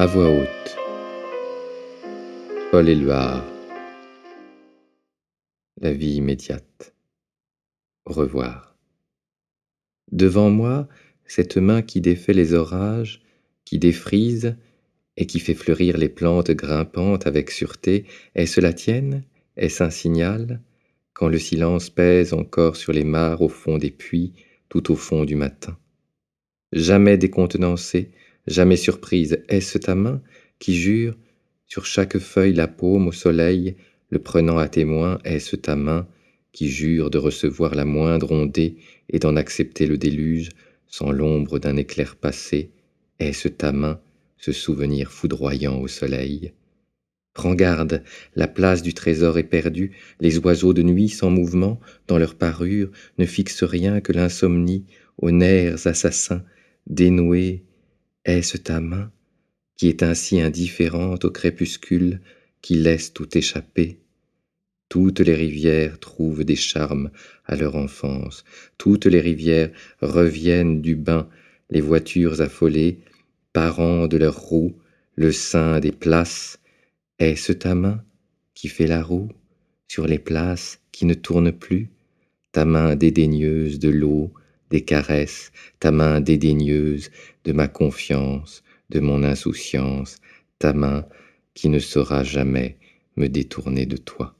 À voix haute. Paul Éluard. La vie immédiate. Au revoir. Devant moi, cette main qui défait les orages, qui défrise et qui fait fleurir les plantes grimpantes avec sûreté, est-ce la tienne? Est-ce un signal? Quand le silence pèse encore sur les mares au fond des puits, tout au fond du matin. Jamais décontenancée, jamais surprise, est-ce ta main qui jure sur chaque feuille la paume au soleil, le prenant à témoin, est-ce ta main qui jure de recevoir la moindre ondée et d'en accepter le déluge sans l'ombre d'un éclair passé, est-ce ta main, ce souvenir foudroyant au soleil? Prends garde, la place du trésor est perdue, les oiseaux de nuit sans mouvement, dans leur parure, ne fixent rien que l'insomnie, aux nerfs assassins, dénoués, est-ce ta main qui est ainsi indifférente au crépuscule qui laisse tout échapper? Toutes les rivières trouvent des charmes à leur enfance, toutes les rivières reviennent du bain, les voitures affolées, parents de leurs roues, le sein des places, est-ce ta main qui fait la roue sur les places qui ne tournent plus? Ta main dédaigneuse de l'eau, des caresses, ta main dédaigneuse de ma confiance, de mon insouciance, ta main qui ne saura jamais me détourner de toi.